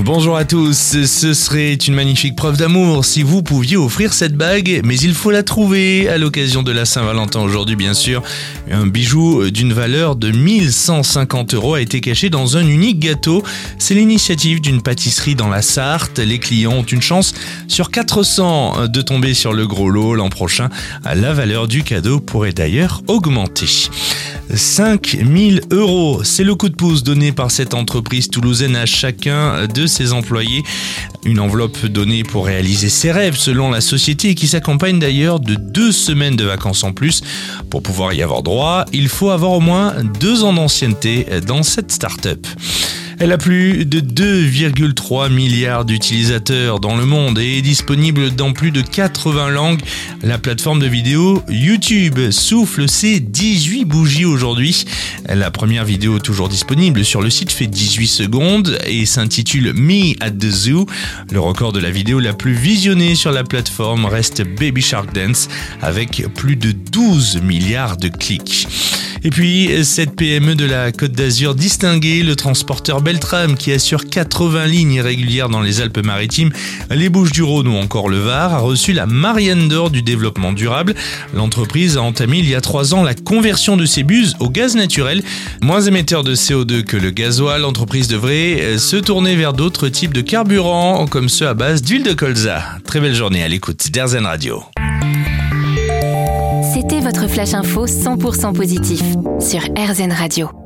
Bonjour à tous, ce serait une magnifique preuve d'amour si vous pouviez offrir cette bague, mais il faut la trouver à l'occasion de la Saint-Valentin aujourd'hui bien sûr. Un bijou d'une valeur de 1150 euros a été caché dans un unique gâteau. C'est l'initiative d'une pâtisserie dans la Sarthe. Les clients ont une chance sur 400 de tomber sur le gros lot l'an prochain. La valeur du cadeau pourrait d'ailleurs augmenter. 5000 euros. C'est le coup de pouce donné par cette entreprise toulousaine à chacun de ses employés. Une enveloppe donnée pour réaliser ses rêves selon la société qui s'accompagne d'ailleurs de deux semaines de vacances en plus. Pour pouvoir y avoir droit, il faut avoir au moins deux ans d'ancienneté dans cette start-up. Elle a plus de 2,3 milliards d'utilisateurs dans le monde et est disponible dans plus de 80 langues. La plateforme de vidéo YouTube souffle ses 18 bougies aujourd'hui. La première vidéo toujours disponible sur le site fait 18 secondes et s'intitule Me at the Zoo. Le record de la vidéo la plus visionnée sur la plateforme reste Baby Shark Dance avec plus de 12 milliards de clics. Et puis, cette PME de la Côte d'Azur distinguée, le transporteur Beltram qui assure 80 lignes régulières dans les Alpes-Maritimes, les Bouches-du-Rhône ou encore le Var, a reçu la Marianne d'Or du développement durable. L'entreprise a entamé il y a trois ans la conversion de ses bus au gaz naturel. Moins émetteur de CO2 que le gasoil, l'entreprise devrait se tourner vers d'autres types de carburants comme ceux à base d'huile de colza. Très belle journée à l'écoute d'Airzen Radio. Votre flash info 100% positif sur RZN Radio.